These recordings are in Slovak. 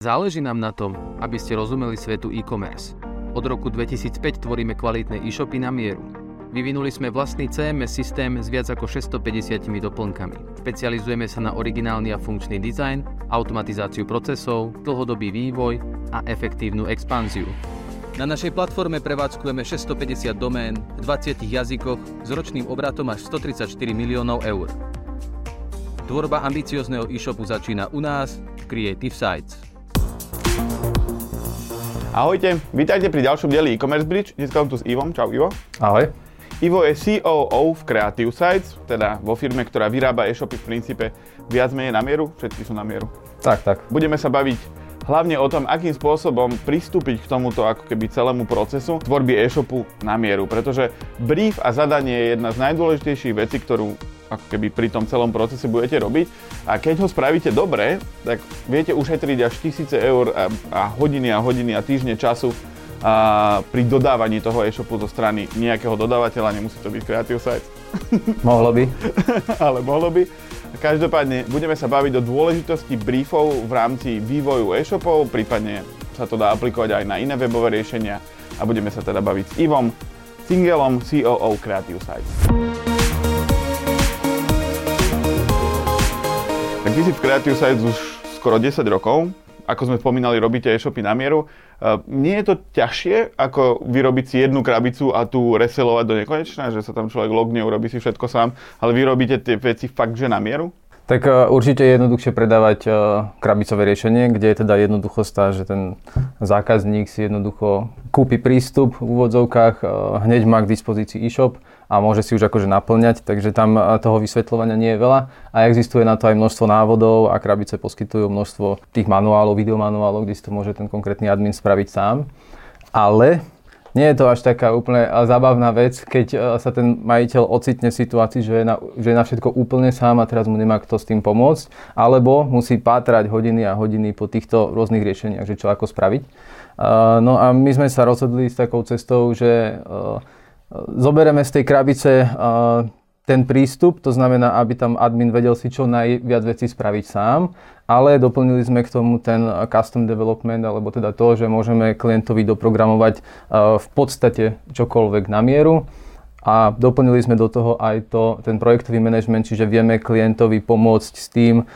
Záleží nám na tom, aby ste rozumeli svetu e-commerce. Od roku 2005 tvoríme kvalitné e-shopy na mieru. Vyvinuli sme vlastný CMS systém s viac ako 650 doplnkami. Špecializujeme sa na originálny a funkčný dizajn, automatizáciu procesov, dlhodobý vývoj a efektívnu expanziu. Na našej platforme prevádzkujeme 650 domén v 20 jazykoch s ročným obratom až 134 miliónov eur. Tvorba ambiciozného e-shopu začína u nás Creative Sites. Ahojte, vítajte pri ďalšom dieli e-commerce bridge. Dneska som tu s Ivom. Čau Ivo. Ahoj. Ivo je COO v Creative Sites, teda vo firme, ktorá vyrába e-shopy v princípe viac menej na mieru. Všetky sú na mieru. Tak, tak. Budeme sa baviť hlavne o tom, akým spôsobom pristúpiť k tomuto ako keby celému procesu tvorby e-shopu na mieru, pretože brief a zadanie je jedna z najdôležitejších vecí, ktorú ako keby pri tom celom procese budete robiť. A keď ho spravíte dobre, tak viete ušetriť až tisíce eur a, a hodiny a hodiny a týždne času a pri dodávaní toho e-shopu zo strany nejakého dodávateľa, nemusí to byť Creative Sites. Mohlo by. Ale mohlo by. Každopádne budeme sa baviť o dôležitosti briefov v rámci vývoju e-shopov, prípadne sa to dá aplikovať aj na iné webové riešenia a budeme sa teda baviť s Ivom, Singelom, COO Creative Sites. Tak vy si v Creative Sites už skoro 10 rokov. Ako sme spomínali, robíte e-shopy na mieru. Uh, nie je to ťažšie, ako vyrobiť si jednu krabicu a tu reselovať do nekonečna, že sa tam človek logne, urobí si všetko sám, ale vy robíte tie veci fakt, že na mieru? Tak uh, určite je jednoduchšie predávať uh, krabicové riešenie, kde je teda jednoduchosť tá, že ten zákazník si jednoducho kúpi prístup v úvodzovkách, hneď má k dispozícii e-shop a môže si už akože naplňať, takže tam toho vysvetľovania nie je veľa a existuje na to aj množstvo návodov a krabice poskytujú množstvo tých manuálov, videomanuálov, kde si to môže ten konkrétny admin spraviť sám. Ale nie je to až taká úplne zábavná vec, keď sa ten majiteľ ocitne v situácii, že je, na, že je na všetko úplne sám a teraz mu nemá kto s tým pomôcť, alebo musí pátrať hodiny a hodiny po týchto rôznych riešeniach, že čo ako spraviť. No a my sme sa rozhodli s takou cestou, že Zobereme z tej krabice ten prístup, to znamená, aby tam admin vedel si čo najviac vecí spraviť sám, ale doplnili sme k tomu ten custom development, alebo teda to, že môžeme klientovi doprogramovať v podstate čokoľvek na mieru. A doplnili sme do toho aj to, ten projektový manažment, čiže vieme klientovi pomôcť s tým,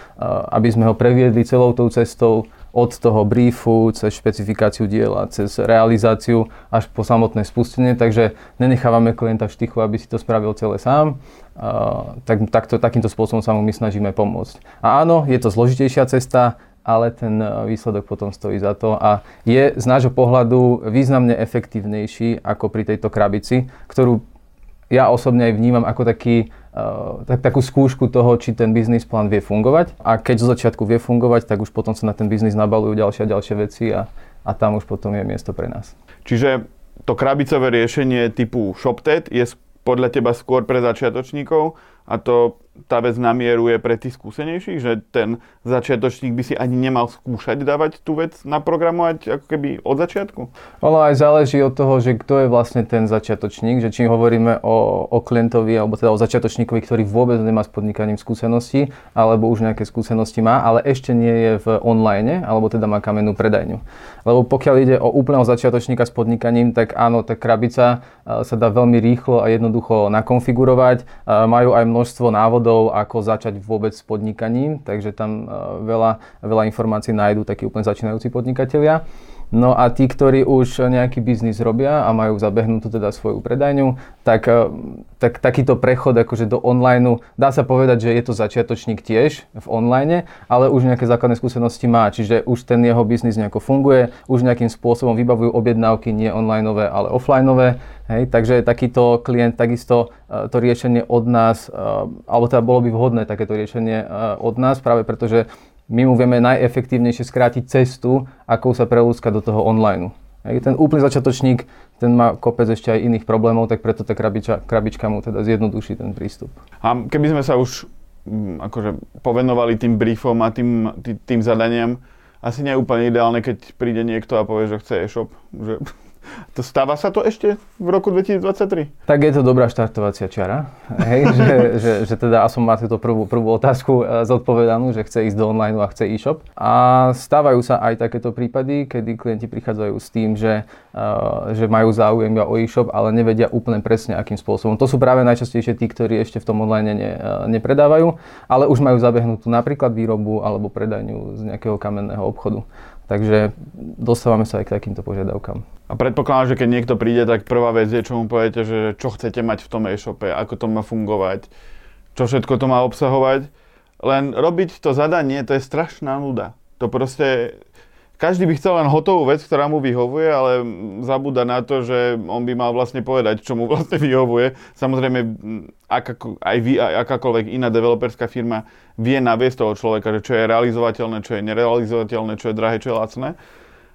aby sme ho previedli celou tou cestou od toho briefu, cez špecifikáciu diela, cez realizáciu až po samotné spustenie, takže nenechávame klienta v štychu, aby si to spravil celé sám. Uh, tak, takto, takýmto spôsobom sa mu my snažíme pomôcť. A áno, je to zložitejšia cesta, ale ten výsledok potom stojí za to a je z nášho pohľadu významne efektívnejší ako pri tejto krabici, ktorú ja osobne aj vnímam ako taký tak, takú skúšku toho, či ten biznis plán vie fungovať. A keď zo začiatku vie fungovať, tak už potom sa na ten biznis nabalujú ďalšie a ďalšie veci a, a tam už potom je miesto pre nás. Čiže to krabicové riešenie typu ShopTet je podľa teba skôr pre začiatočníkov a to tá vec namieruje pre tých skúsenejších, že ten začiatočník by si ani nemal skúšať dávať tú vec naprogramovať ako keby od začiatku? Ono aj záleží od toho, že kto je vlastne ten začiatočník, že či hovoríme o, o klientovi alebo teda o začiatočníkovi, ktorý vôbec nemá s podnikaním skúsenosti alebo už nejaké skúsenosti má, ale ešte nie je v online alebo teda má kamennú predajňu. Lebo pokiaľ ide o úplného začiatočníka s podnikaním, tak áno, tá krabica e, sa dá veľmi rýchlo a jednoducho nakonfigurovať. E, majú aj množstvo návodov návodov, ako začať vôbec s podnikaním, takže tam e, veľa, veľa informácií nájdú takí úplne začínajúci podnikatelia. No a tí, ktorí už nejaký biznis robia a majú zabehnutú teda svoju predajňu, tak, e, tak takýto prechod akože do online, dá sa povedať, že je to začiatočník tiež v online, ale už nejaké základné skúsenosti má, čiže už ten jeho biznis nejako funguje, už nejakým spôsobom vybavujú objednávky nie onlineové, ale offlineové, hej, takže takýto klient takisto e, to riešenie od nás, e, alebo teda bolo by vhodné takéto riešenie od nás, práve pretože my mu vieme najefektívnejšie skrátiť cestu, ako sa prelúska do toho online. Ten úplný začiatočník, ten má kopec ešte aj iných problémov, tak preto tá krabiča, krabička mu teda zjednoduší ten prístup. A keby sme sa už mm, akože povenovali tým briefom a tým, tým zadaniam, asi nie je úplne ideálne, keď príde niekto a povie, že chce e-shop. Že To stáva sa to ešte v roku 2023? Tak je to dobrá štartovacia čiara. Hej, že, že, že teda som má túto prvú, prvú otázku e, zodpovedanú, že chce ísť do online a chce e-shop. A stávajú sa aj takéto prípady, kedy klienti prichádzajú s tým, že, uh, že majú záujem o e-shop, ale nevedia úplne presne akým spôsobom. To sú práve najčastejšie tí, ktorí ešte v tom online ne, uh, nepredávajú, ale už majú zabehnutú napríklad výrobu alebo predajňu z nejakého kamenného obchodu. Takže dostávame sa aj k takýmto požiadavkám. A predpokladám, že keď niekto príde, tak prvá vec je, čo mu poviete, že čo chcete mať v tom e-shope, ako to má fungovať, čo všetko to má obsahovať. Len robiť to zadanie, to je strašná nuda. To proste, každý by chcel len hotovú vec, ktorá mu vyhovuje, ale zabúda na to, že on by mal vlastne povedať, čo mu vlastne vyhovuje. Samozrejme, akako, aj vy, aj akákoľvek iná developerská firma vie naviesť toho človeka, že čo je realizovateľné, čo je nerealizovateľné, čo je drahé, čo je lacné.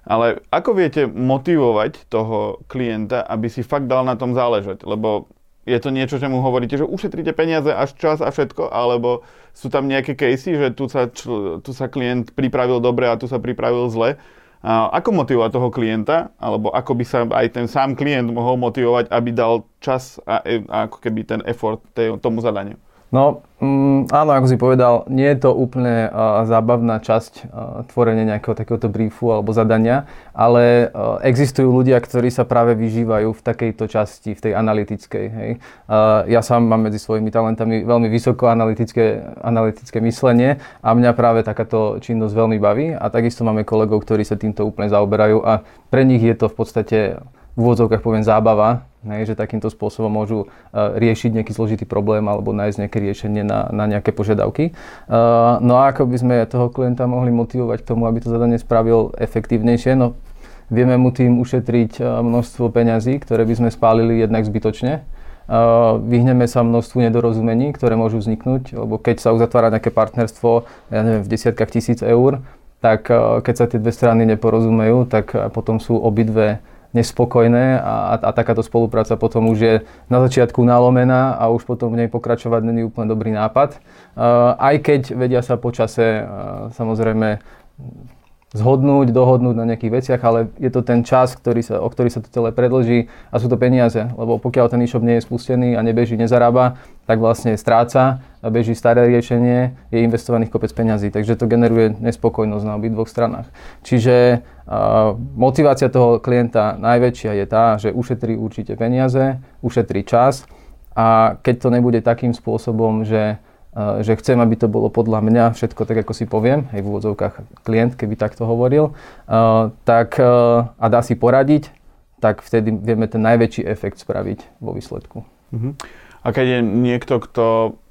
Ale ako viete motivovať toho klienta, aby si fakt dal na tom záležať? Lebo je to niečo, že mu hovoríte, že ušetríte peniaze až čas a všetko, alebo sú tam nejaké casey, že tu sa, tu sa klient pripravil dobre a tu sa pripravil zle. A ako motivovať toho klienta, alebo ako by sa aj ten sám klient mohol motivovať, aby dal čas a, a ako keby ten effort tomu zadaniu? No, mm, áno, ako si povedal, nie je to úplne uh, zábavná časť uh, tvorenia nejakého takéhoto briefu alebo zadania, ale uh, existujú ľudia, ktorí sa práve vyžívajú v takejto časti, v tej analytickej. Hej. Uh, ja sám mám medzi svojimi talentami veľmi vysoko analytické, analytické myslenie a mňa práve takáto činnosť veľmi baví a takisto máme kolegov, ktorí sa týmto úplne zaoberajú a pre nich je to v podstate v úvodzovkách poviem zábava, Hej, že takýmto spôsobom môžu uh, riešiť nejaký zložitý problém alebo nájsť nejaké riešenie na, na nejaké požiadavky. Uh, no a ako by sme toho klienta mohli motivovať k tomu, aby to zadanie spravil efektívnejšie? No, vieme mu tým ušetriť uh, množstvo peňazí, ktoré by sme spálili jednak zbytočne. Vyhneme sa množstvu nedorozumení, ktoré môžu vzniknúť, lebo keď sa uzatvára nejaké partnerstvo, ja neviem, v desiatkách tisíc eur, tak keď sa tie dve strany neporozumejú, tak potom sú obidve nespokojné a, a takáto spolupráca potom už je na začiatku nalomená a už potom v nej pokračovať není úplne dobrý nápad. Uh, aj keď vedia sa počase uh, samozrejme zhodnúť, dohodnúť na nejakých veciach, ale je to ten čas, ktorý sa, o ktorý sa to celé predlží a sú to peniaze, lebo pokiaľ ten e-shop nie je spustený a nebeží, nezarába, tak vlastne stráca a beží staré riešenie, je investovaných kopec peňazí, takže to generuje nespokojnosť na obidvoch stranách. Čiže uh, motivácia toho klienta najväčšia je tá, že ušetrí určite peniaze, ušetrí čas a keď to nebude takým spôsobom, že že chcem, aby to bolo podľa mňa všetko tak, ako si poviem, aj v úvodzovkách klient, keby takto hovoril, tak a dá si poradiť, tak vtedy vieme ten najväčší efekt spraviť vo výsledku. Uh-huh. A keď je niekto, kto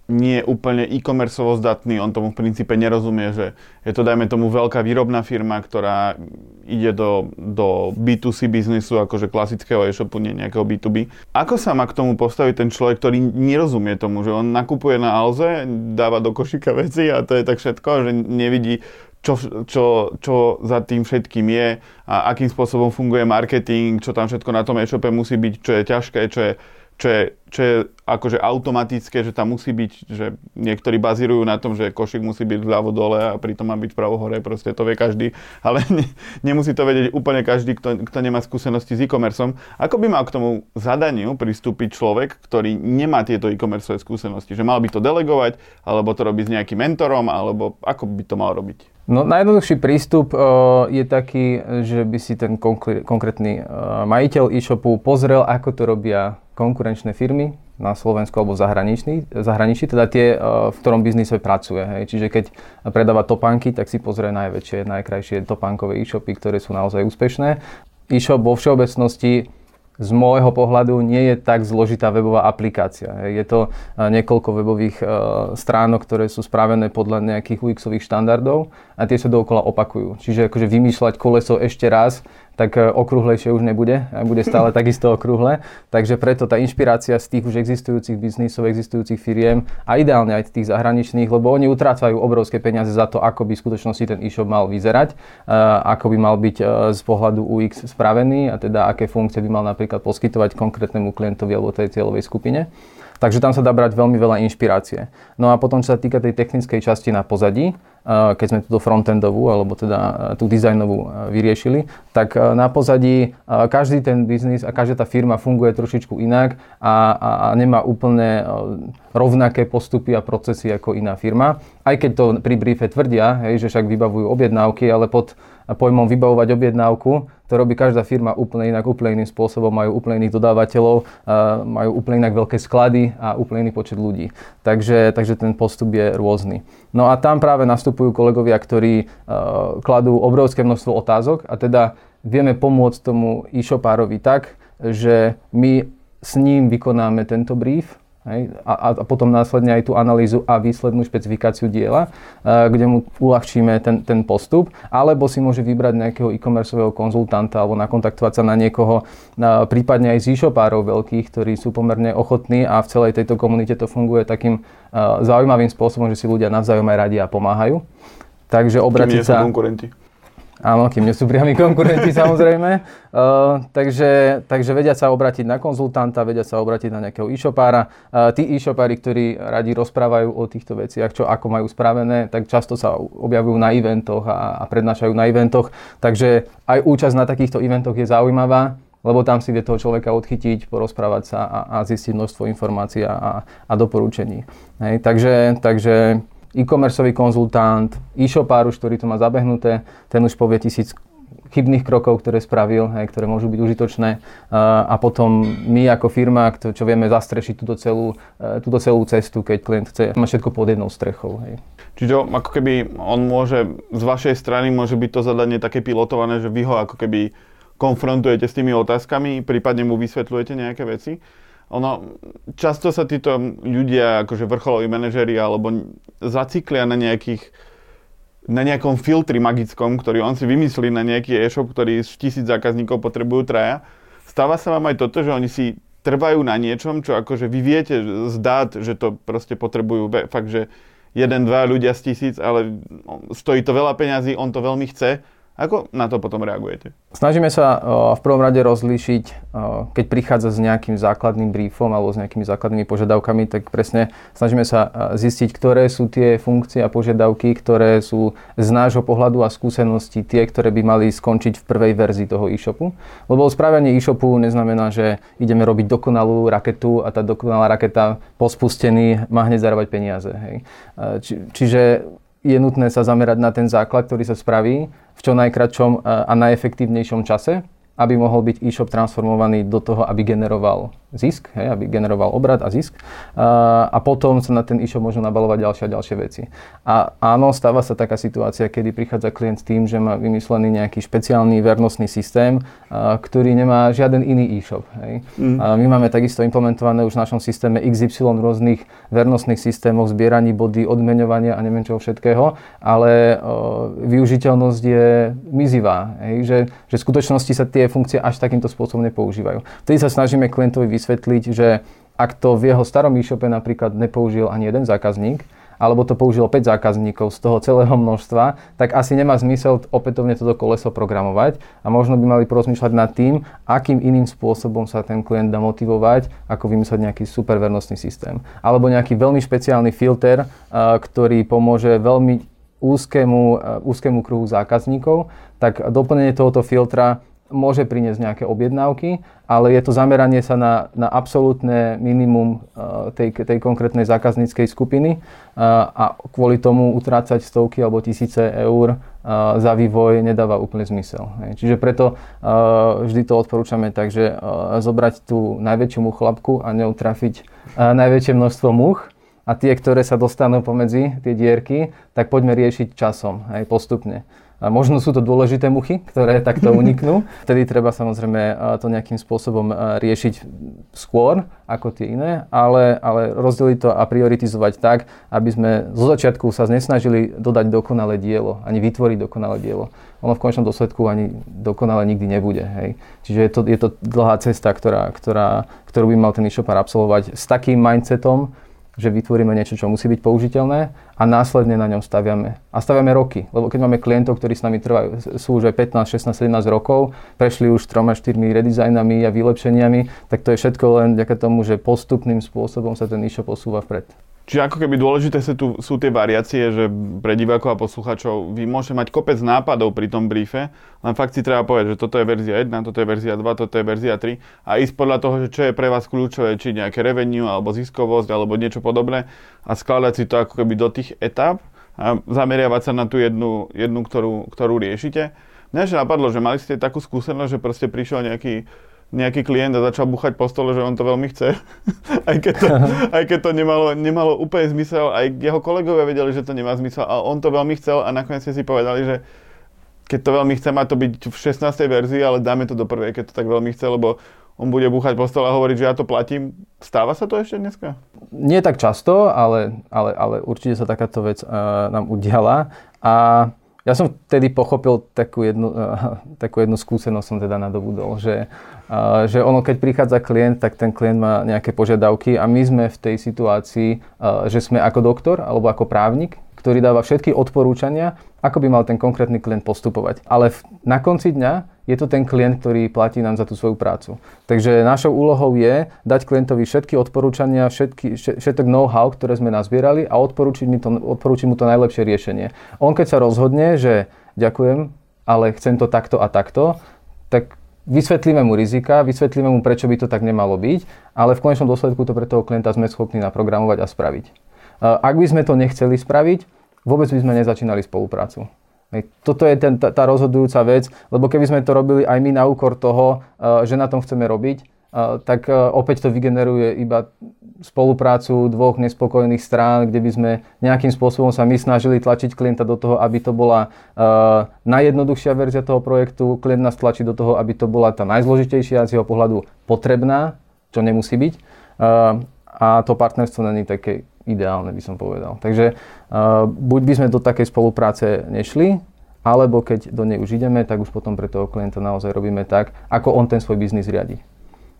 nie je úplne e-commerceovo zdatný, on tomu v princípe nerozumie, že je to, dajme tomu, veľká výrobná firma, ktorá ide do, do B2C biznisu, akože klasického e-shopu, nie nejakého B2B. Ako sa má k tomu postaviť ten človek, ktorý nerozumie tomu, že on nakupuje na Alze, dáva do košíka veci a to je tak všetko, že nevidí, čo, čo, čo za tým všetkým je a akým spôsobom funguje marketing, čo tam všetko na tom e-shope musí byť, čo je ťažké, čo je čo je, čo je akože automatické, že tam musí byť, že niektorí bazírujú na tom, že košík musí byť vľavo dole a pritom má byť vpravo hore, proste to vie každý, ale ne, nemusí to vedieť úplne každý, kto, kto nemá skúsenosti s e-commerce. Ako by mal k tomu zadaniu pristúpiť človek, ktorý nemá tieto e-commerce skúsenosti? Že mal by to delegovať, alebo to robiť s nejakým mentorom, alebo ako by to mal robiť? No najjednoduchší prístup uh, je taký, že by si ten konkrétny uh, majiteľ e-shopu pozrel, ako to robia konkurenčné firmy na Slovensku alebo v zahraničí, teda tie, uh, v ktorom biznise pracuje. Hej. Čiže keď predáva topánky, tak si pozrie najväčšie, najkrajšie topánkové e-shopy, ktoré sú naozaj úspešné. E-shop vo všeobecnosti z môjho pohľadu nie je tak zložitá webová aplikácia. Je to niekoľko webových stránok, ktoré sú spravené podľa nejakých UX-ových štandardov a tie sa dookola opakujú. Čiže akože vymýšľať koleso ešte raz tak e, okrúhlejšie už nebude, bude stále takisto okrúhle. Takže preto tá inšpirácia z tých už existujúcich biznisov, existujúcich firiem a ideálne aj tých zahraničných, lebo oni utrácajú obrovské peniaze za to, ako by v skutočnosti ten e-shop mal vyzerať, e, ako by mal byť e, z pohľadu UX spravený a teda aké funkcie by mal napríklad poskytovať konkrétnemu klientovi alebo tej cieľovej skupine. Takže tam sa dá brať veľmi veľa inšpirácie. No a potom, čo sa týka tej technickej časti na pozadí, keď sme túto frontendovú alebo teda tú dizajnovú vyriešili, tak na pozadí každý ten biznis a každá tá firma funguje trošičku inak a, a, a nemá úplne rovnaké postupy a procesy ako iná firma. Aj keď to pri briefe tvrdia, hej, že však vybavujú objednávky, ale pod pojmom vybavovať objednávku, to robí každá firma úplne inak, úplne iným spôsobom, majú úplne iných dodávateľov, majú úplne inak veľké sklady a úplne iný počet ľudí. Takže, takže ten postup je rôzny. No a tam práve nastupujú kolegovia, ktorí kladú obrovské množstvo otázok a teda vieme pomôcť tomu e-shopárovi tak, že my s ním vykonáme tento brief, Hej? A, a potom následne aj tú analýzu a výslednú špecifikáciu diela, a, kde mu uľahčíme ten, ten postup, alebo si môže vybrať nejakého e-commerceového konzultanta alebo nakontaktovať sa na niekoho, a, prípadne aj z e-shopárov veľkých, ktorí sú pomerne ochotní a v celej tejto komunite to funguje takým a, zaujímavým spôsobom, že si ľudia navzájom aj radia a pomáhajú. Takže obratiť sa... konkurenti. Áno, kým nie sú priami konkurenti samozrejme. Uh, takže, takže vedia sa obratiť na konzultanta, vedia sa obratiť na nejakého e-shopára. Uh, tí e-shopári, ktorí radi rozprávajú o týchto veciach, čo ako majú spravené, tak často sa objavujú na eventoch a, a prednášajú na eventoch. Takže aj účasť na takýchto eventoch je zaujímavá lebo tam si vie toho človeka odchytiť, porozprávať sa a, a zistiť množstvo informácií a, a doporučení. Hej, takže, takže e-commerceový konzultant, e-shopár už, ktorý to má zabehnuté, ten už povie tisíc chybných krokov, ktoré spravil, hej, ktoré môžu byť užitočné. A potom my ako firma, čo vieme zastrešiť túto celú, e, túto celú cestu, keď klient chce mať všetko pod jednou strechou. Hej. Čiže ako keby on môže, z vašej strany môže byť to zadanie také pilotované, že vy ho ako keby konfrontujete s tými otázkami, prípadne mu vysvetľujete nejaké veci ono, často sa títo ľudia, akože vrcholoví manažeri, alebo zaciklia na nejakých na nejakom filtri magickom, ktorý on si vymyslí na nejaký e-shop, ktorý z tisíc zákazníkov potrebujú traja. Stáva sa vám aj toto, že oni si trvajú na niečom, čo akože vy viete z dát, že to proste potrebujú fakt, že jeden, dva ľudia z tisíc, ale stojí to veľa peňazí, on to veľmi chce ako na to potom reagujete? Snažíme sa v prvom rade rozlíšiť, keď prichádza s nejakým základným briefom alebo s nejakými základnými požiadavkami, tak presne snažíme sa zistiť, ktoré sú tie funkcie a požiadavky, ktoré sú z nášho pohľadu a skúsenosti tie, ktoré by mali skončiť v prvej verzii toho e-shopu. Lebo správanie e-shopu neznamená, že ideme robiť dokonalú raketu a tá dokonalá raketa po spustení má hneď zarábať peniaze. Hej. Či, čiže je nutné sa zamerať na ten základ, ktorý sa spraví v čo najkračom a najefektívnejšom čase, aby mohol byť e-shop transformovaný do toho, aby generoval zisk, hej, aby generoval obrad a zisk. A, a potom sa na ten e-shop môžu nabalovať ďalšie a ďalšie veci. A áno, stáva sa taká situácia, kedy prichádza klient s tým, že má vymyslený nejaký špeciálny vernostný systém, a, ktorý nemá žiaden iný e-shop. Hej. Mm. A my máme takisto implementované už v našom systéme XY rôznych vernostných systémov, zbieraní body, odmeňovania a neviem čoho všetkého, ale o, využiteľnosť je mizivá. Hej, že, že v skutočnosti sa tie funkcie až takýmto spôsobom nepoužívajú. Vtedy sa snažíme klientovi vysvetliť, že ak to v jeho starom e-shope napríklad nepoužil ani jeden zákazník, alebo to použilo 5 zákazníkov z toho celého množstva, tak asi nemá zmysel opätovne toto koleso programovať a možno by mali porozmýšľať nad tým, akým iným spôsobom sa ten klient dá motivovať, ako vymyslieť nejaký supervernostný systém. Alebo nejaký veľmi špeciálny filter, ktorý pomôže veľmi úzkému, úzkému kruhu zákazníkov, tak doplnenie tohoto filtra môže priniesť nejaké objednávky, ale je to zameranie sa na, na absolútne minimum uh, tej, tej konkrétnej zákazníckej skupiny uh, a kvôli tomu utrácať stovky alebo tisíce eur uh, za vývoj nedáva úplne zmysel. Čiže preto vždy to odporúčame tak, že zobrať tú najväčšiu muchlapku a neutrafiť najväčšie množstvo much a tie, ktoré sa dostanú pomedzi tie dierky, tak poďme riešiť časom, aj postupne. A možno sú to dôležité muchy, ktoré takto uniknú. Vtedy treba samozrejme to nejakým spôsobom riešiť skôr ako tie iné, ale, ale rozdeliť to a prioritizovať tak, aby sme zo začiatku sa nesnažili dodať dokonalé dielo, ani vytvoriť dokonalé dielo. Ono v končnom dôsledku ani dokonale nikdy nebude. Hej. Čiže je to, je to dlhá cesta, ktorá, ktorá, ktorú by mal ten e-shopper absolvovať s takým mindsetom, že vytvoríme niečo, čo musí byť použiteľné a následne na ňom staviame. A staviame roky, lebo keď máme klientov, ktorí s nami trvajú, sú už aj 15, 16, 17 rokov, prešli už 3, 4 redizajnami a vylepšeniami, tak to je všetko len vďaka tomu, že postupným spôsobom sa ten e-shop posúva vpred. Čiže ako keby dôležité sú, tu, sú tie variácie, že pre divákov a poslucháčov vy môžete mať kopec nápadov pri tom briefe, len fakt si treba povedať, že toto je verzia 1, toto je verzia 2, toto je verzia 3 a ísť podľa toho, že čo je pre vás kľúčové, či nejaké revenue alebo ziskovosť alebo niečo podobné a skladať si to ako keby do tých etap a zameriavať sa na tú jednu, jednu ktorú, ktorú riešite. Mňa napadlo, že mali ste takú skúsenosť, že proste prišiel nejaký nejaký klient a začal buchať po stole, že on to veľmi chce. aj keď to, aj keď to nemalo, nemalo úplne zmysel, aj jeho kolegovia vedeli, že to nemá zmysel a on to veľmi chcel a nakoniec si povedali, že keď to veľmi chce, má to byť v 16. verzii, ale dáme to do prvej, keď to tak veľmi chce, lebo on bude búchať po stole a hovoriť, že ja to platím. Stáva sa to ešte dneska? Nie tak často, ale, ale, ale určite sa takáto vec uh, nám udiala. A ja som vtedy pochopil takú jednu, uh, takú jednu skúsenosť som teda nadobudol, že že ono, keď prichádza klient, tak ten klient má nejaké požiadavky a my sme v tej situácii, že sme ako doktor alebo ako právnik, ktorý dáva všetky odporúčania, ako by mal ten konkrétny klient postupovať. Ale na konci dňa je to ten klient, ktorý platí nám za tú svoju prácu. Takže našou úlohou je dať klientovi všetky odporúčania, všetky, všetok know-how, ktoré sme nazbierali a odporúčiť, mi to, odporúčiť mu to najlepšie riešenie. On keď sa rozhodne, že ďakujem, ale chcem to takto a takto, tak vysvetlíme mu rizika, vysvetlíme mu, prečo by to tak nemalo byť, ale v konečnom dôsledku to pre toho klienta sme schopní naprogramovať a spraviť. Ak by sme to nechceli spraviť, vôbec by sme nezačínali spoluprácu. Toto je ten, tá, rozhodujúca vec, lebo keby sme to robili aj my na úkor toho, že na tom chceme robiť, tak opäť to vygeneruje iba spoluprácu dvoch nespokojných strán, kde by sme nejakým spôsobom sa my snažili tlačiť klienta do toho, aby to bola uh, najjednoduchšia verzia toho projektu, klient nás tlačí do toho, aby to bola tá najzložitejšia z jeho pohľadu potrebná, čo nemusí byť. Uh, a to partnerstvo není také ideálne, by som povedal. Takže uh, buď by sme do takej spolupráce nešli, alebo keď do nej už ideme, tak už potom pre toho klienta naozaj robíme tak, ako on ten svoj biznis riadi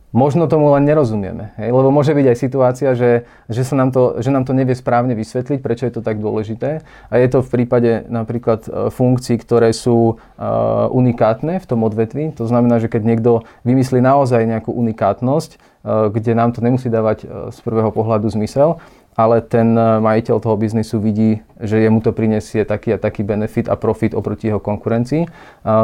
možno tomu len nerozumieme. Hej? Lebo môže byť aj situácia, že, že, sa nám to, že nám to nevie správne vysvetliť, prečo je to tak dôležité. A je to v prípade napríklad e, funkcií, ktoré sú uh, unikátne v tom odvetvi. To znamená, že keď niekto vymyslí naozaj nejakú unikátnosť, uh, kde nám to nemusí dávať uh, z prvého pohľadu zmysel, ale ten eh, majiteľ toho biznisu vidí, že jemu to prinesie taký a taký benefit a profit oproti jeho konkurencii,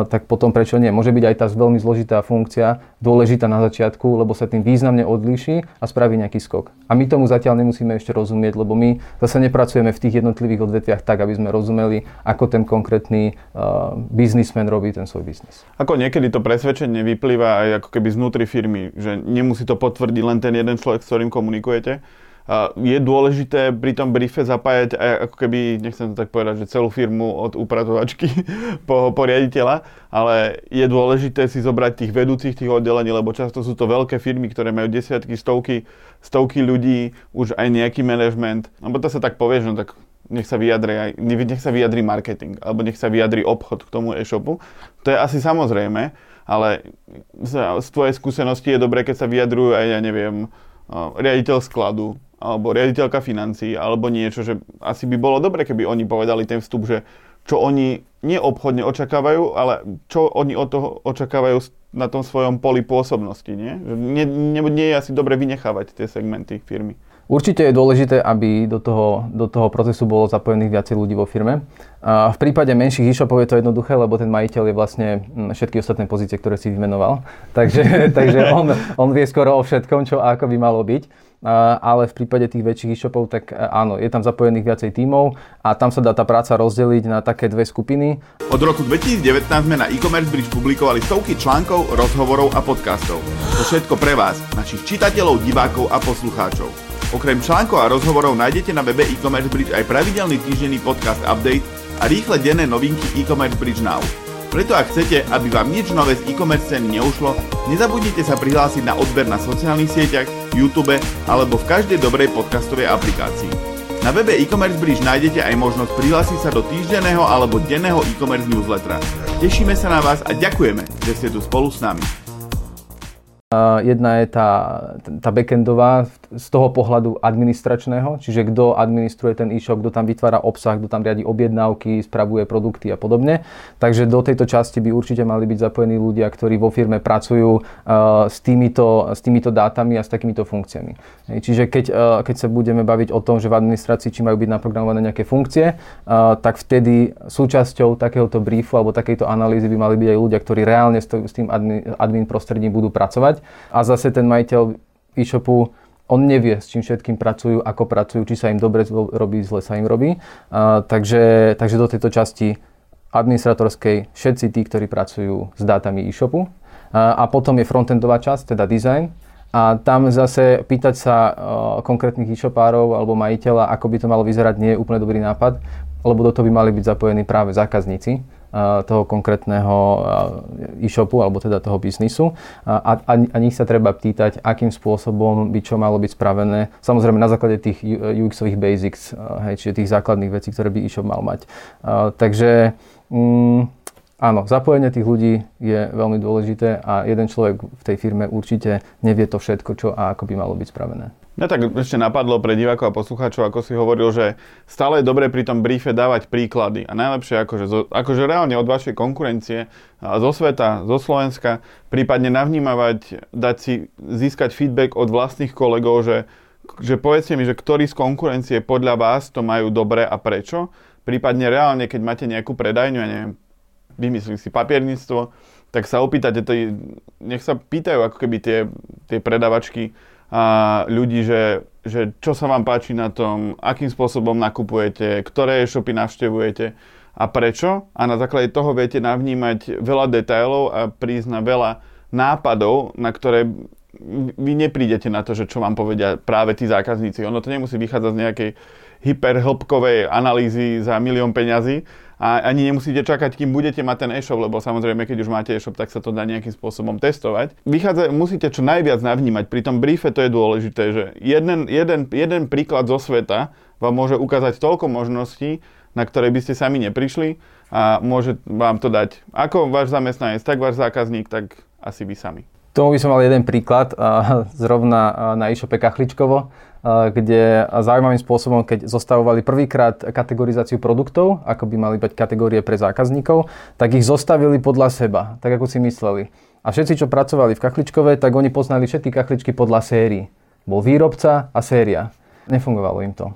tak potom prečo nie? Môže byť aj tá veľmi zložitá funkcia dôležitá na začiatku, lebo sa tým významne odlíši a spraví nejaký skok. A my tomu zatiaľ nemusíme ešte rozumieť, lebo my zase nepracujeme v tých jednotlivých odvetviach tak, aby sme rozumeli, ako ten konkrétny uh, biznismen robí ten svoj biznis. Ako niekedy to presvedčenie vyplýva aj ako keby znútri firmy, že nemusí to potvrdiť len ten jeden človek, s ktorým komunikujete, je dôležité pri tom briefe zapájať aj ako keby, nechcem to tak povedať, že celú firmu od upratovačky po, po riaditeľa, ale je dôležité si zobrať tých vedúcich tých oddelení, lebo často sú to veľké firmy, ktoré majú desiatky, stovky, stovky ľudí, už aj nejaký management. Lebo to sa tak povie, že no tak nech sa vyjadri, nech sa vyjadri marketing, alebo nech sa vyjadri obchod k tomu e-shopu. To je asi samozrejme, ale z tvojej skúsenosti je dobré, keď sa vyjadrujú aj, ja neviem, riaditeľ skladu, alebo riaditeľka financí, alebo niečo, že asi by bolo dobre, keby oni povedali ten vstup, že čo oni neobchodne očakávajú, ale čo oni od toho očakávajú na tom svojom poli pôsobnosti, nie? Nie, nie, nie je asi dobre vynechávať tie segmenty firmy. Určite je dôležité, aby do toho, do toho procesu bolo zapojených viacej ľudí vo firme. A v prípade menších e-shopov je to jednoduché, lebo ten majiteľ je vlastne hm, všetky ostatné pozície, ktoré si vymenoval. Takže, takže on, on vie skoro o všetkom, čo ako by malo byť ale v prípade tých väčších e-shopov, tak e, áno, je tam zapojených viacej tímov a tam sa dá tá práca rozdeliť na také dve skupiny. Od roku 2019 sme na e-commerce bridge publikovali stovky článkov, rozhovorov a podcastov. To všetko pre vás, našich čitateľov, divákov a poslucháčov. Okrem článkov a rozhovorov nájdete na webe e-commerce bridge aj pravidelný týždenný podcast update a rýchle denné novinky e-commerce bridge now. Preto ak chcete, aby vám nič nové z e-commerce ceny neušlo, nezabudnite sa prihlásiť na odber na sociálnych sieťach, YouTube alebo v každej dobrej podcastovej aplikácii. Na webe e-commerce bridge nájdete aj možnosť prihlásiť sa do týždenného alebo denného e-commerce newslettera. Tešíme sa na vás a ďakujeme, že ste tu spolu s nami. Jedna je tá, tá backendová z toho pohľadu administračného, čiže kto administruje ten e-shop, kto tam vytvára obsah, kto tam riadi objednávky, spravuje produkty a podobne. Takže do tejto časti by určite mali byť zapojení ľudia, ktorí vo firme pracujú s týmito, s týmito dátami a s takýmito funkciami. Čiže keď, keď sa budeme baviť o tom, že v administrácii či majú byť naprogramované nejaké funkcie, tak vtedy súčasťou takéhoto briefu alebo takejto analýzy by mali byť aj ľudia, ktorí reálne s tým admin prostredím budú pracovať. A zase ten majiteľ e-shopu on nevie, s čím všetkým pracujú, ako pracujú, či sa im dobre robí, zle sa im robí. A, takže, takže do tejto časti administratorskej všetci tí, ktorí pracujú s dátami e-shopu. A, a potom je frontendová časť, teda design. A tam zase pýtať sa uh, konkrétnych e-shopárov alebo majiteľa, ako by to malo vyzerať, nie je úplne dobrý nápad, lebo do toho by mali byť zapojení práve zákazníci toho konkrétneho e-shopu alebo teda toho biznisu a, a, a nich sa treba pýtať, akým spôsobom by čo malo byť spravené. Samozrejme na základe tých UX-ových basics, hej, čiže tých základných vecí, ktoré by e-shop mal mať. Takže mm, áno, zapojenie tých ľudí je veľmi dôležité a jeden človek v tej firme určite nevie to všetko, čo a ako by malo byť spravené. Mňa tak ešte napadlo pre divákov a poslucháčov, ako si hovoril, že stále je dobre pri tom briefe dávať príklady. A najlepšie akože, akože reálne od vašej konkurencie zo sveta, zo Slovenska, prípadne navnímavať, dať si, získať feedback od vlastných kolegov, že, že povedzte mi, že ktorí z konkurencie podľa vás to majú dobre a prečo. Prípadne reálne, keď máte nejakú predajňu, ja neviem, vymyslím si papierníctvo, tak sa opýtate, nech sa pýtajú ako keby tie, tie predavačky, a ľudí, že, že čo sa vám páči na tom, akým spôsobom nakupujete, ktoré e-shopy navštevujete a prečo. A na základe toho viete navnímať veľa detailov a prísť na veľa nápadov, na ktoré vy neprídete na to, že čo vám povedia práve tí zákazníci. Ono to nemusí vychádzať z nejakej hyperhĺbkovej analýzy za milión peňazí, a ani nemusíte čakať, kým budete mať ten e-shop, lebo samozrejme, keď už máte e-shop, tak sa to dá nejakým spôsobom testovať. Vychádza, musíte čo najviac navnímať. Pri tom briefe to je dôležité, že jeden, jeden, jeden príklad zo sveta vám môže ukázať toľko možností, na ktoré by ste sami neprišli a môže vám to dať ako váš zamestnanec, tak váš zákazník, tak asi vy sami. Tomu by som mal jeden príklad, zrovna na e-shope Kachličkovo kde zaujímavým spôsobom, keď zostavovali prvýkrát kategorizáciu produktov, ako by mali byť kategórie pre zákazníkov, tak ich zostavili podľa seba, tak ako si mysleli. A všetci, čo pracovali v kachličkove, tak oni poznali všetky kachličky podľa sérií. Bol výrobca a séria. Nefungovalo im to.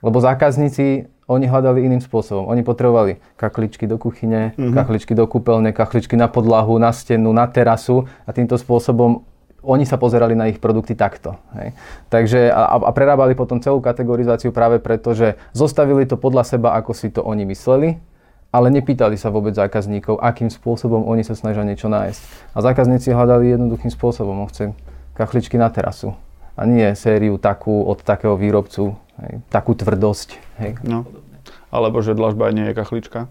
Lebo zákazníci, oni hľadali iným spôsobom. Oni potrebovali kachličky do kuchyne, mm-hmm. kachličky do kúpeľne, kachličky na podlahu, na stenu, na terasu a týmto spôsobom oni sa pozerali na ich produkty takto. Hej. Takže a, a prerábali potom celú kategorizáciu práve preto, že zostavili to podľa seba, ako si to oni mysleli, ale nepýtali sa vôbec zákazníkov, akým spôsobom oni sa snažia niečo nájsť. A zákazníci hľadali jednoduchým spôsobom. On kachličky na terasu. A nie sériu takú od takého výrobcu, hej, takú tvrdosť. Hej. No. Alebo že dlažba nie je kachlička.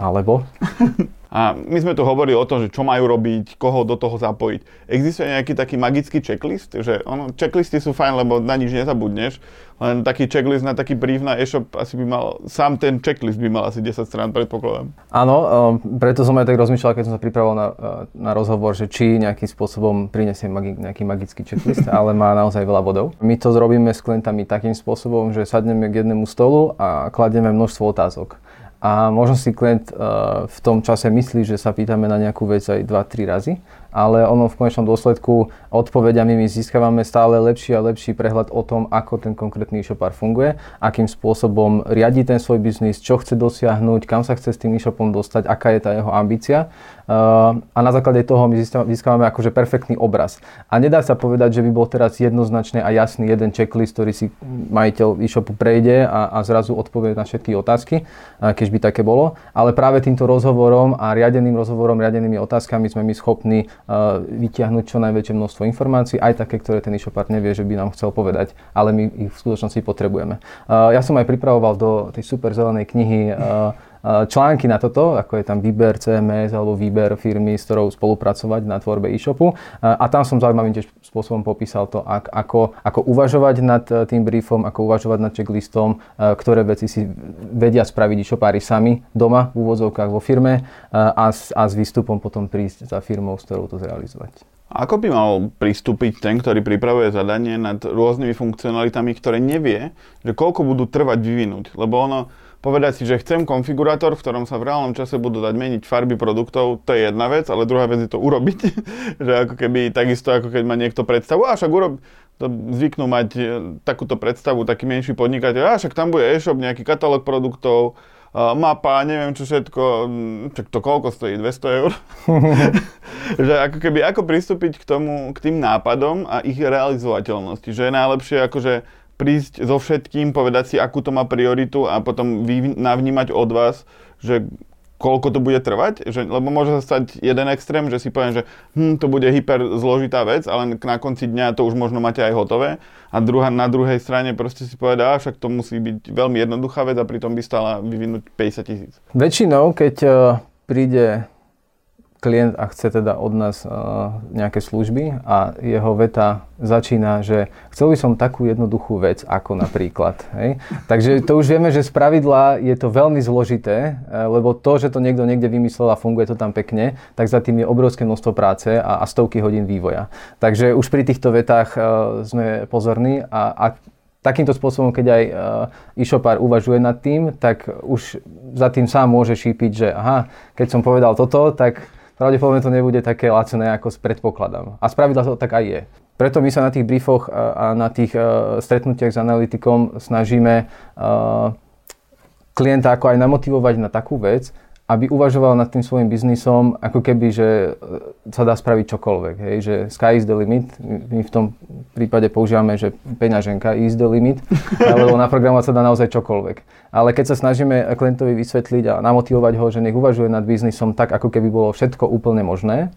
Alebo? A my sme tu hovorili o tom, že čo majú robiť, koho do toho zapojiť. Existuje nejaký taký magický checklist? Že ono, checklisty sú fajn, lebo na nič nezabudneš, len taký checklist na taký brief na e-shop asi by mal, sám ten checklist by mal asi 10 strán, predpokladám. Áno, um, preto som aj tak rozmýšľal, keď som sa pripravoval na, uh, na rozhovor, že či nejakým spôsobom prinesie magi- nejaký magický checklist, ale má naozaj veľa bodov. My to zrobíme s klientami takým spôsobom, že sadneme k jednému stolu a kladieme množstvo otázok a možno si klient uh, v tom čase myslí, že sa pýtame na nejakú vec aj 2-3 razy ale ono v konečnom dôsledku odpovediami my získavame stále lepší a lepší prehľad o tom, ako ten konkrétny e-shopár funguje, akým spôsobom riadi ten svoj biznis, čo chce dosiahnuť, kam sa chce s tým e-shopom dostať, aká je tá jeho ambícia. Uh, a na základe toho my získavame akože perfektný obraz. A nedá sa povedať, že by bol teraz jednoznačne a jasný jeden checklist, ktorý si majiteľ e-shopu prejde a, a zrazu odpovie na všetky otázky, keď by také bolo. Ale práve týmto rozhovorom a riadeným rozhovorom, riadenými otázkami sme my schopní vytiahnuť čo najväčšie množstvo informácií, aj také, ktoré ten e-shopár nevie, že by nám chcel povedať, ale my ich v skutočnosti potrebujeme. Ja som aj pripravoval do tej super zelenej knihy články na toto, ako je tam výber CMS alebo výber firmy, s ktorou spolupracovať na tvorbe e-shopu. A tam som zaujímavým tiež spôsobom popísal to, ako, ako uvažovať nad tým briefom, ako uvažovať nad checklistom, ktoré veci si vedia spraviť e-shopári sami doma v úvodzovkách vo firme a, a s výstupom potom prísť za firmou, s ktorou to zrealizovať. Ako by mal pristúpiť ten, ktorý pripravuje zadanie nad rôznymi funkcionalitami, ktoré nevie, že koľko budú trvať vyvinúť? Lebo ono, povedať si, že chcem konfigurátor, v ktorom sa v reálnom čase budú dať meniť farby produktov, to je jedna vec, ale druhá vec je to urobiť. že ako keby takisto, ako keď má niekto predstavu, a však urob, to zvyknú mať e, takúto predstavu, taký menší podnikateľ, a však tam bude e-shop, nejaký katalóg produktov, mapa, neviem čo všetko, čak to koľko stojí, 200 eur? že ako keby, ako pristúpiť k tomu, k tým nápadom a ich realizovateľnosti, že je najlepšie akože prísť so všetkým, povedať si, akú to má prioritu a potom navnímať od vás, že koľko to bude trvať, že, lebo môže sa stať jeden extrém, že si poviem, že hm, to bude hyper zložitá vec, ale na konci dňa to už možno máte aj hotové a druhá, na druhej strane proste si povedá, však to musí byť veľmi jednoduchá vec a pritom by stala vyvinúť 50 tisíc. Väčšinou, keď uh, príde klient a chce teda od nás uh, nejaké služby a jeho veta začína, že chcel by som takú jednoduchú vec, ako napríklad. Hej? Takže to už vieme, že z pravidla je to veľmi zložité, uh, lebo to, že to niekto niekde vymyslel a funguje to tam pekne, tak za tým je obrovské množstvo práce a, a stovky hodín vývoja. Takže už pri týchto vetách uh, sme pozorní a, a takýmto spôsobom, keď aj e-shopár uvažuje nad tým, tak už za tým sám môže šípiť, že aha, keď som povedal toto, tak pravdepodobne to nebude také lacené, ako predpokladám. A spravidla to tak aj je. Preto my sa na tých briefoch a na tých stretnutiach s analytikom snažíme klienta ako aj namotivovať na takú vec, aby uvažoval nad tým svojim biznisom, ako keby, že e, sa dá spraviť čokoľvek. Hej? Že sky is the limit. My v tom prípade používame, že peňaženka is the limit, lebo naprogramovať sa dá naozaj čokoľvek. Ale keď sa snažíme klientovi vysvetliť a namotivovať ho, že nech uvažuje nad biznisom tak, ako keby bolo všetko úplne možné,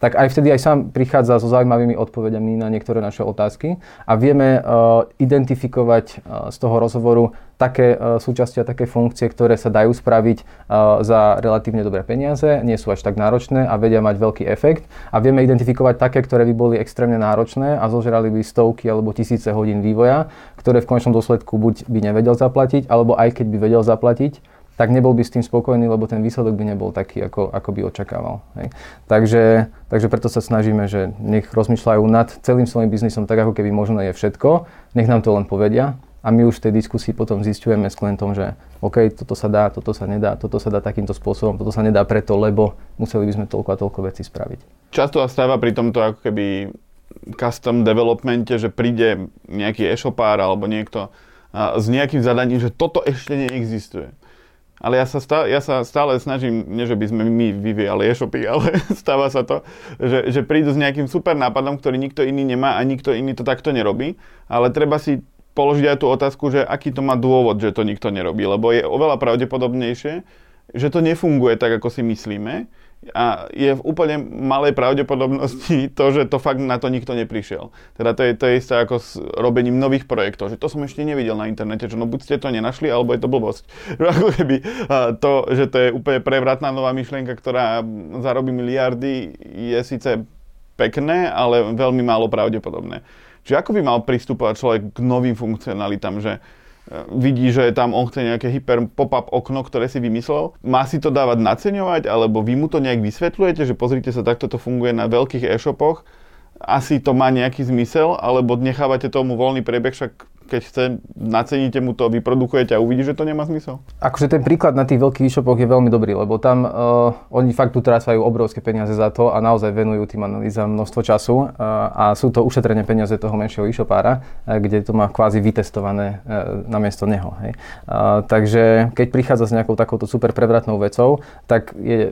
tak aj vtedy aj sám prichádza so zaujímavými odpovediami na niektoré naše otázky a vieme uh, identifikovať uh, z toho rozhovoru také uh, súčasti a také funkcie, ktoré sa dajú spraviť za relatívne dobré peniaze, nie sú až tak náročné a vedia mať veľký efekt. A vieme identifikovať také, ktoré by boli extrémne náročné a zožrali by stovky alebo tisíce hodín vývoja, ktoré v konečnom dôsledku buď by nevedel zaplatiť, alebo aj keď by vedel zaplatiť, tak nebol by s tým spokojný, lebo ten výsledok by nebol taký, ako, ako by očakával. Hej. Takže, takže preto sa snažíme, že nech rozmýšľajú nad celým svojim biznisom tak, ako keby možné je všetko, nech nám to len povedia a my už v tej diskusii potom zistujeme s klientom, že OK, toto sa dá, toto sa nedá, toto sa dá takýmto spôsobom, toto sa nedá preto, lebo museli by sme toľko a toľko vecí spraviť. Často sa stáva pri tomto ako keby custom developmente, že príde nejaký e-shopár alebo niekto s nejakým zadaním, že toto ešte neexistuje. Ale ja sa, stále, ja sa stále snažím, nie že by sme my vyvíjali e-shopy, ale stáva sa to, že, že prídu s nejakým super nápadom, ktorý nikto iný nemá a nikto iný to takto nerobí. Ale treba si položiť aj tú otázku, že aký to má dôvod, že to nikto nerobí. Lebo je oveľa pravdepodobnejšie, že to nefunguje tak, ako si myslíme a je v úplne malej pravdepodobnosti to, že to fakt na to nikto neprišiel. Teda to je, to je isté ako s robením nových projektov, že to som ešte nevidel na internete, že no buď ste to nenašli, alebo je to blbosť. Ako keby to, že to je úplne prevratná nová myšlienka, ktorá zarobí miliardy, je síce pekné, ale veľmi málo pravdepodobné. Čiže ako by mal pristupovať človek k novým funkcionalitám, že vidí, že tam on chce nejaké hyper pop-up okno, ktoré si vymyslel. Má si to dávať naceňovať, alebo vy mu to nejak vysvetľujete, že pozrite sa, takto to funguje na veľkých e-shopoch, asi to má nejaký zmysel, alebo nechávate tomu voľný priebeh, však keď chce, naceníte mu to, vyprodukujete a uvidí, že to nemá zmysel. Akože ten príklad na tých veľkých e-shopoch je veľmi dobrý, lebo tam uh, oni fakt utrácajú obrovské peniaze za to a naozaj venujú tým analýzam množstvo času uh, a sú to ušetrené peniaze toho menšieho e-shopára, uh, kde to má kvázi vytestované uh, namiesto neho. Hej. Uh, takže keď prichádza s nejakou takouto super prevratnou vecou, tak je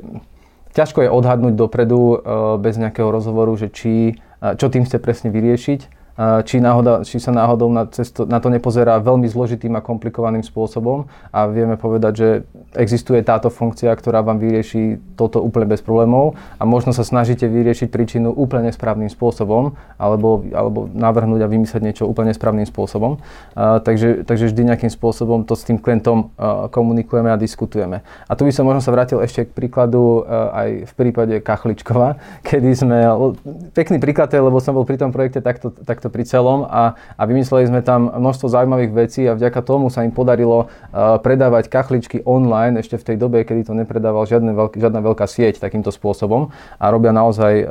ťažko je odhadnúť dopredu uh, bez nejakého rozhovoru, že či, uh, čo tým chce presne vyriešiť či, náhoda, či sa náhodou na, cesto, na to nepozerá veľmi zložitým a komplikovaným spôsobom a vieme povedať, že existuje táto funkcia, ktorá vám vyrieši toto úplne bez problémov a možno sa snažíte vyriešiť príčinu úplne správnym spôsobom alebo, alebo navrhnúť a vymyslieť niečo úplne správnym spôsobom. Uh, takže, takže vždy nejakým spôsobom to s tým klientom uh, komunikujeme a diskutujeme. A tu by som možno sa vrátil ešte k príkladu uh, aj v prípade Kachličkova, kedy sme, pekný príklad lebo som bol pri tom projekte takto, takto pri celom a, a vymysleli sme tam množstvo zaujímavých vecí a vďaka tomu sa im podarilo uh, predávať kachličky online ešte v tej dobe, kedy to nepredával žiadne veľk, žiadna veľká sieť takýmto spôsobom a robia naozaj uh,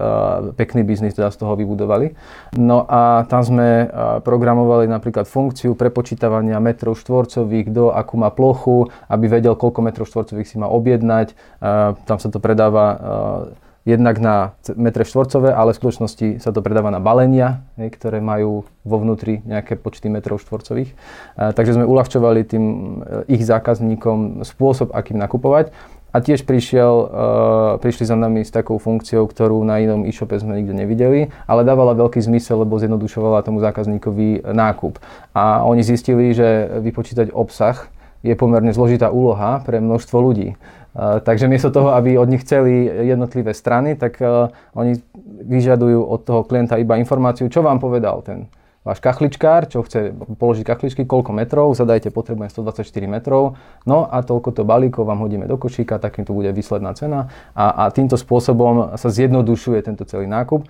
pekný biznis, teda z toho vybudovali. No a tam sme uh, programovali napríklad funkciu prepočítavania metrov štvorcových, do akú má plochu, aby vedel, koľko metrov štvorcových si má objednať. Tam sa to predáva jednak na metre štvorcové, ale v skutočnosti sa to predáva na balenia, ktoré majú vo vnútri nejaké počty metrov štvorcových. Takže sme uľahčovali tým e, ich zákazníkom spôsob, akým nakupovať. A tiež prišiel, uh, prišli za nami s takou funkciou, ktorú na inom e-shope sme nikde nevideli, ale dávala veľký zmysel, lebo zjednodušovala tomu zákazníkovi nákup. A oni zistili, že vypočítať obsah je pomerne zložitá úloha pre množstvo ľudí. Takže miesto toho, aby od nich chceli jednotlivé strany, tak e, oni vyžadujú od toho klienta iba informáciu, čo vám povedal ten váš kachličkár, čo chce položiť kachličky, koľko metrov, zadajte, potrebujem 124 metrov, no a toľko to balíkov vám hodíme do košíka, takým to bude výsledná cena. A, a týmto spôsobom sa zjednodušuje tento celý nákup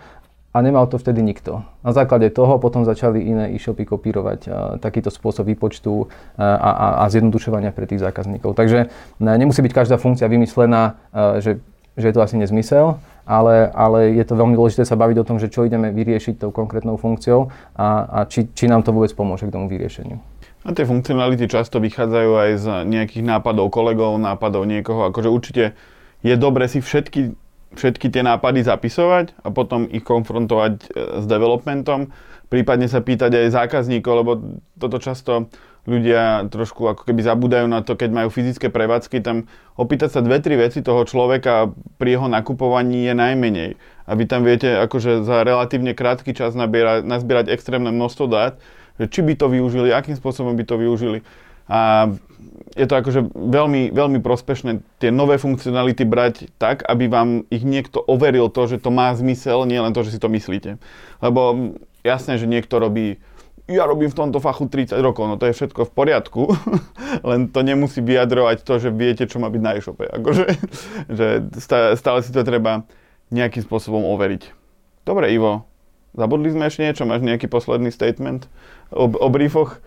a nemal to vtedy nikto. Na základe toho potom začali iné e-shopy kopírovať uh, takýto spôsob výpočtu uh, a, a zjednodušovania pre tých zákazníkov. Takže uh, nemusí byť každá funkcia vymyslená, uh, že, že je to asi nezmysel, ale, ale je to veľmi dôležité sa baviť o tom, že čo ideme vyriešiť tou konkrétnou funkciou a, a či, či nám to vôbec pomôže k tomu vyriešeniu. A tie funkcionality často vychádzajú aj z nejakých nápadov kolegov, nápadov niekoho. Akože určite je dobre si všetky všetky tie nápady zapisovať a potom ich konfrontovať e, s developmentom, prípadne sa pýtať aj zákazníkov, lebo toto často ľudia trošku ako keby zabúdajú na to, keď majú fyzické prevádzky, tam opýtať sa dve, tri veci toho človeka pri jeho nakupovaní je najmenej. A vy tam viete akože za relatívne krátky čas nabierať, nazbierať extrémne množstvo dát, že či by to využili, akým spôsobom by to využili. A je to akože veľmi, veľmi prospešné tie nové funkcionality brať tak, aby vám ich niekto overil to, že to má zmysel, nie len to, že si to myslíte. Lebo jasné, že niekto robí ja robím v tomto fachu 30 rokov, no to je všetko v poriadku, len to nemusí vyjadrovať to, že viete, čo má byť na e-shope. Akože, že stále si to treba nejakým spôsobom overiť. Dobre, Ivo, zabudli sme ešte niečo? Máš nejaký posledný statement o, o briefoch?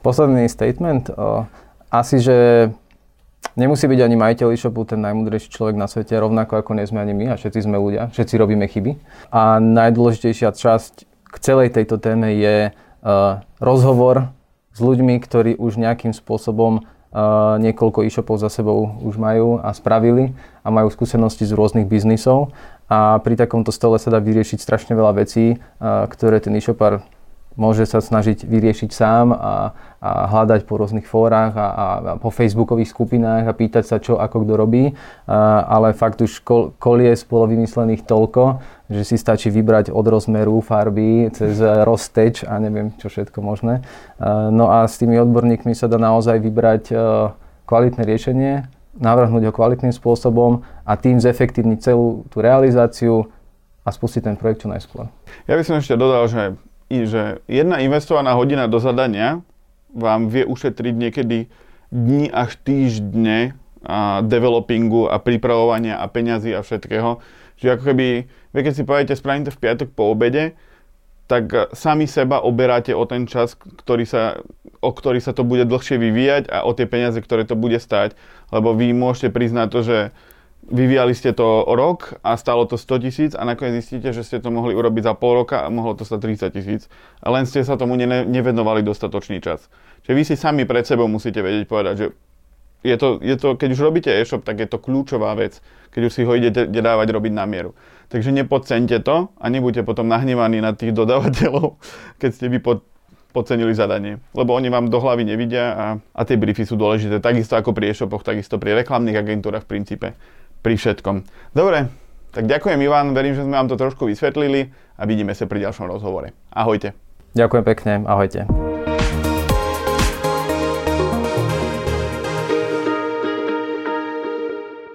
Posledný statement? O asi, že nemusí byť ani majiteľ e-shopu ten najmudrejší človek na svete, rovnako ako nie sme ani my a všetci sme ľudia, všetci robíme chyby. A najdôležitejšia časť k celej tejto téme je uh, rozhovor s ľuďmi, ktorí už nejakým spôsobom uh, niekoľko e-shopov za sebou už majú a spravili a majú skúsenosti z rôznych biznisov. A pri takomto stole sa dá vyriešiť strašne veľa vecí, uh, ktoré ten e-shopár môže sa snažiť vyriešiť sám a, a hľadať po rôznych fórach a, a, a po facebookových skupinách a pýtať sa, čo ako kto robí. A, ale fakt už kol, kolies bolo vymyslených toľko, že si stačí vybrať od rozmeru farby cez rozteč a neviem čo všetko možné. A, no a s tými odborníkmi sa dá naozaj vybrať a, kvalitné riešenie, navrhnúť ho kvalitným spôsobom a tým zefektívniť celú tú realizáciu a spustiť ten projekt čo najskôr. Ja by som ešte dodal, že že jedna investovaná hodina do zadania vám vie ušetriť niekedy dni až týždne a developingu a pripravovania a peňazí a všetkého. Čiže ako keby, vy keď si poviete, spravím to v piatok po obede, tak sami seba oberáte o ten čas, ktorý sa, o ktorý sa to bude dlhšie vyvíjať a o tie peniaze, ktoré to bude stať. Lebo vy môžete priznať to, že Vyvíjali ste to rok a stalo to 100 tisíc a nakoniec zistíte, že ste to mohli urobiť za pol roka a mohlo to stať 30 tisíc. Len ste sa tomu ne, nevenovali dostatočný čas. Čiže vy si sami pred sebou musíte vedieť povedať, že je to, je to, keď už robíte e-shop, tak je to kľúčová vec, keď už si ho idete dávať robiť na mieru. Takže nepodceňte to a nebuďte potom nahnevaní na tých dodávateľov, keď ste vy pod, podcenili zadanie. Lebo oni vám do hlavy nevidia a, a tie briefy sú dôležité. Takisto ako pri e-shopoch, takisto pri reklamných agentúrach v princípe pri všetkom. Dobre, tak ďakujem Ivan, verím, že sme vám to trošku vysvetlili a vidíme sa pri ďalšom rozhovore. Ahojte. Ďakujem pekne, ahojte.